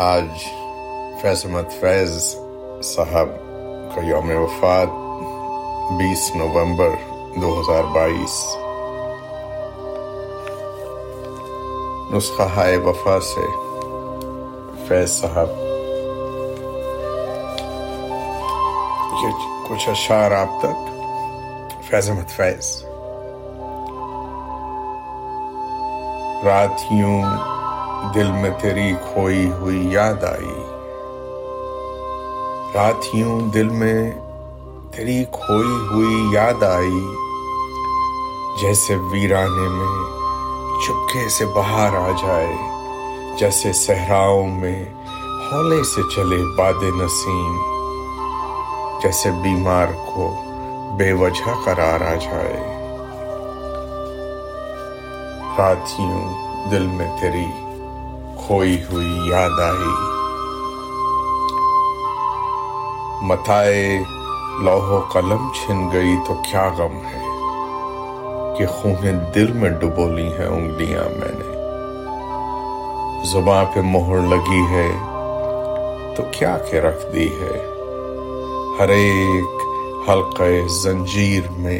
آج فیض احمد فیض صاحب کا یوم وفات بیس نومبر دو ہزار بائیس۔ نسخہ ہائے وفا سے فیض صاحب۔ یہ کچھ اشعار آپ تک۔ فیض احمد فیض۔ رات یوں دل میں تیری کھوئی ہوئی یاد آئی۔ رات یوں دل میں تیری کھوئی ہوئی یاد آئی۔ جیسے ویرانے میں چپکے سے باہر آ جائے۔ جیسے صحراؤں میں ہولے سے چلے باد نسیم۔ جیسے بیمار کو بے وجہ قرار آ جائے۔ رات یوں دل میں تیری کھوئی ہوئی یاد آئی متائے لوہ قلم چھن گئی تو کیا غم ہے کہ خون دل میں ڈبولی ہیں انگلیاں میں نے زباں پہ مہر لگی ہے تو کیا کہ رکھ دی ہے ہر ایک حلقہ زنجیر میں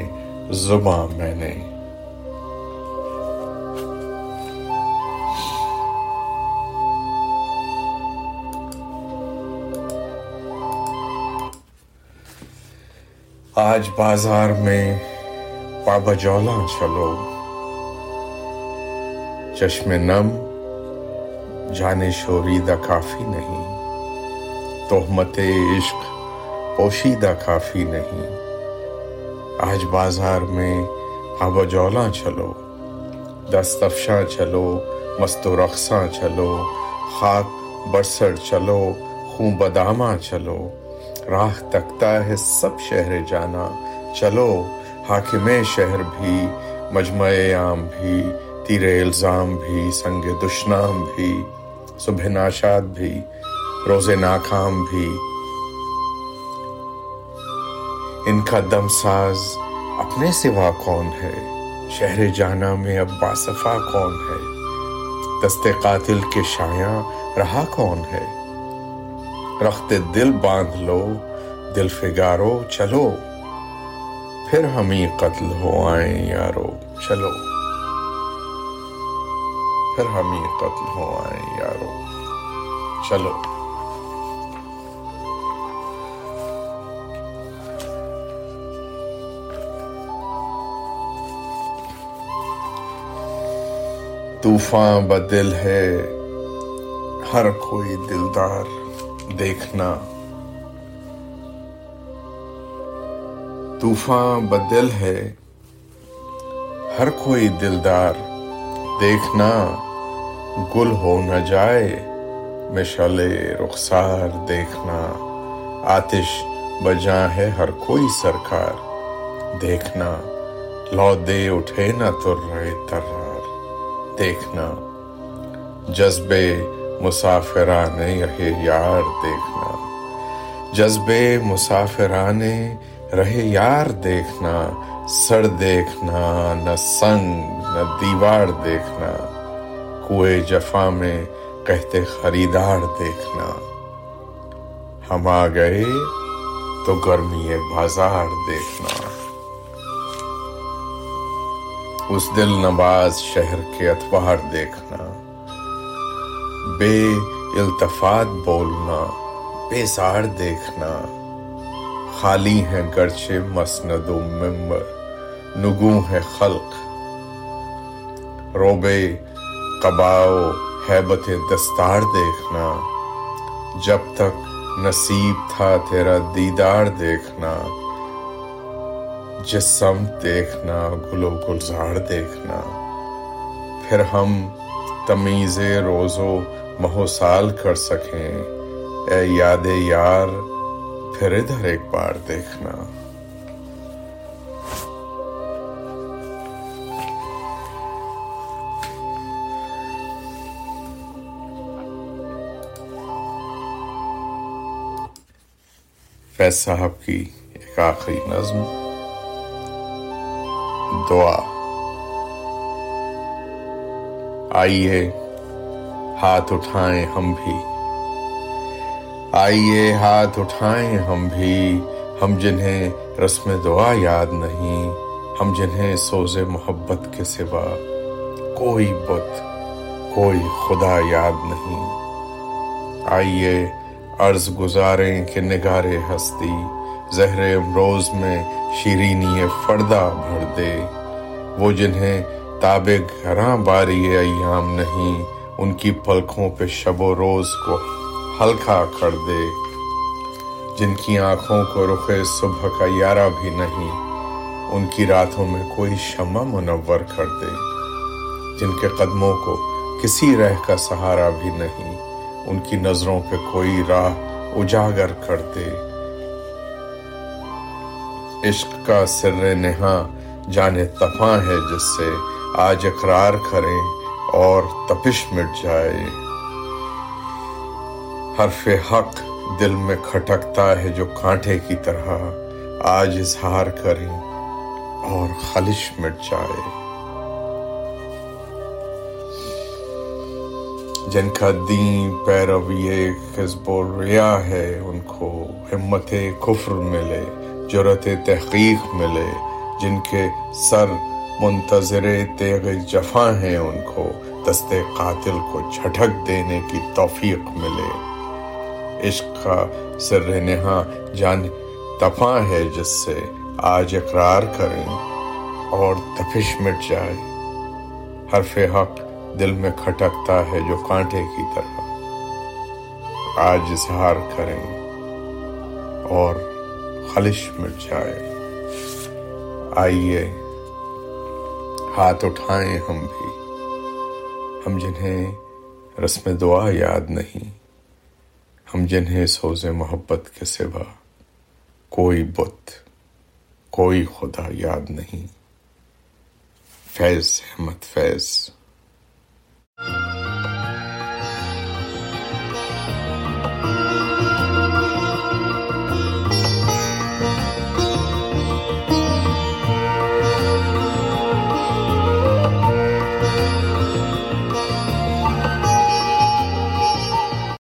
زباں میں نے آج بازار میں پابا جولا چلو۔ چشم نم جانے شوریدہ کافی نہیں۔ تہمت عشق پوشیدہ کافی نہیں۔ آج بازار میں پابا جولا چلو۔ دستفشاں چلو، مست و رقصاں چلو۔ خاک برسر چلو، خون بداماں چلو۔ راہ تکتا ہے سب شہر جانا۔ چلو، حاکم شہر بھی، مجمع عام بھی، تیر الزام بھی، سنگ دشنام بھی، صبح ناشاد بھی، روز ناکام بھی۔ ان کا دم ساز اپنے سوا کون ہے؟ شہر جانا میں اب باصفا کون ہے؟ دست قاتل کے شایاں رہا کون ہے؟ رخت دل باندھ لو، دل فگارو، چلو۔ پھر ہم ہی قتل ہو آئیں یارو، چلو۔ پھر ہم ہی قتل ہو آئیں یارو، چلو۔ طوفان بدل ہے، ہر کوئی دلدار۔ دیکھنا۔ طوفان بدل ہے، ہر کوئی دلدار۔ دیکھنا، گل ہو نہ جائے مشل رخسار۔ دیکھنا، آتش بجا ہے ہر کوئی سرکار۔ دیکھنا لو دے اٹھے نہ تر رہے ترار۔ دیکھنا، جذبے مسافران رہے یار دیکھنا۔ جذبے مسافران رہے یار دیکھنا۔ سر دیکھنا، نہ سنگ، نہ دیوار دیکھنا۔ کوئے جفا میں کہتے خریدار دیکھنا۔ ہم آ گئے تو گرمی بازار دیکھنا۔ اس دل نواز شہر کے اتوار دیکھنا۔ بے التفات بولنا، بے سار دیکھنا۔ خالی ہیں گرچے مسند و ممبر نگو ہے خلق۔ روبے قباؤ حیبت دستار دیکھنا۔ جب تک نصیب تھا تیرا دیدار دیکھنا۔ جسم دیکھنا گلو گلزار دیکھنا۔ پھر ہم تمیز روزو مہو سال کر سکیں۔ اے یاد یار، پھر ادھر ایک بار دیکھنا۔ فیض صاحب کی ایک آخری نظم۔ دعا۔ آئیے۔ ہاتھ اٹھائیں ہم بھی۔ آئیے ہاتھ اٹھائیں ہم بھی۔ ہم جنہیں رسم دعا یاد نہیں، ہم جنہیں سوز محبت کے سوا۔ کوئی بت، کوئی خدا یاد نہیں۔ آئیے عرض گزاریں کہ نگارے ہستی، زہر امروز میں شیرینی فردہ بھر دے۔ وہ جنہیں تاب گھراں باری ایام نہیں ان کی پلکوں پہ شب و روز کو ہلکا کر دے، جن کی آنکھوں کو رخ صبح کا یارہ بھی نہیں، ان کی راتوں میں کوئی شمع منور کر دے۔ جن کے قدموں کو کسی رہ کا سہارا بھی نہیں، ان کی نظروں پہ کوئی راہ اجاگر کر دے۔ عشق کا سر نہا جانے تفاں ہے جس سے آج اقرار کریں۔ اور تپش مٹ جائے۔ حرف حق دل میں کھٹکتا ہے جو کانٹے کی طرح۔ آج اظہار کریں اور خلش مٹ جائے۔ جن کا دین پیروی حزب ریا ہے، ان کو ہمت کفر ملے جرت تحقیق ملے۔ جن کے سر منتظر تیغ جفا ہیں ان کو، دست قاتل کو جھٹک دینے کی توفیق ملے۔ عشق کا سر نہا، جان تفاں ہے جس سے آج اقرار کریں اور تفش مٹ جائے۔ حرف حق دل میں کھٹکتا ہے جو کانٹے کی طرح۔ آج اظہار کریں اور خلش مٹ جائے۔ آئیے ہاتھ اٹھائیں ہم بھی۔ ہم جنہیں رسم دعا یاد نہیں، ہم جنہیں سوز محبت کے سوا کوئی بت، کوئی خدا یاد نہیں۔ فیض، احمد فیض۔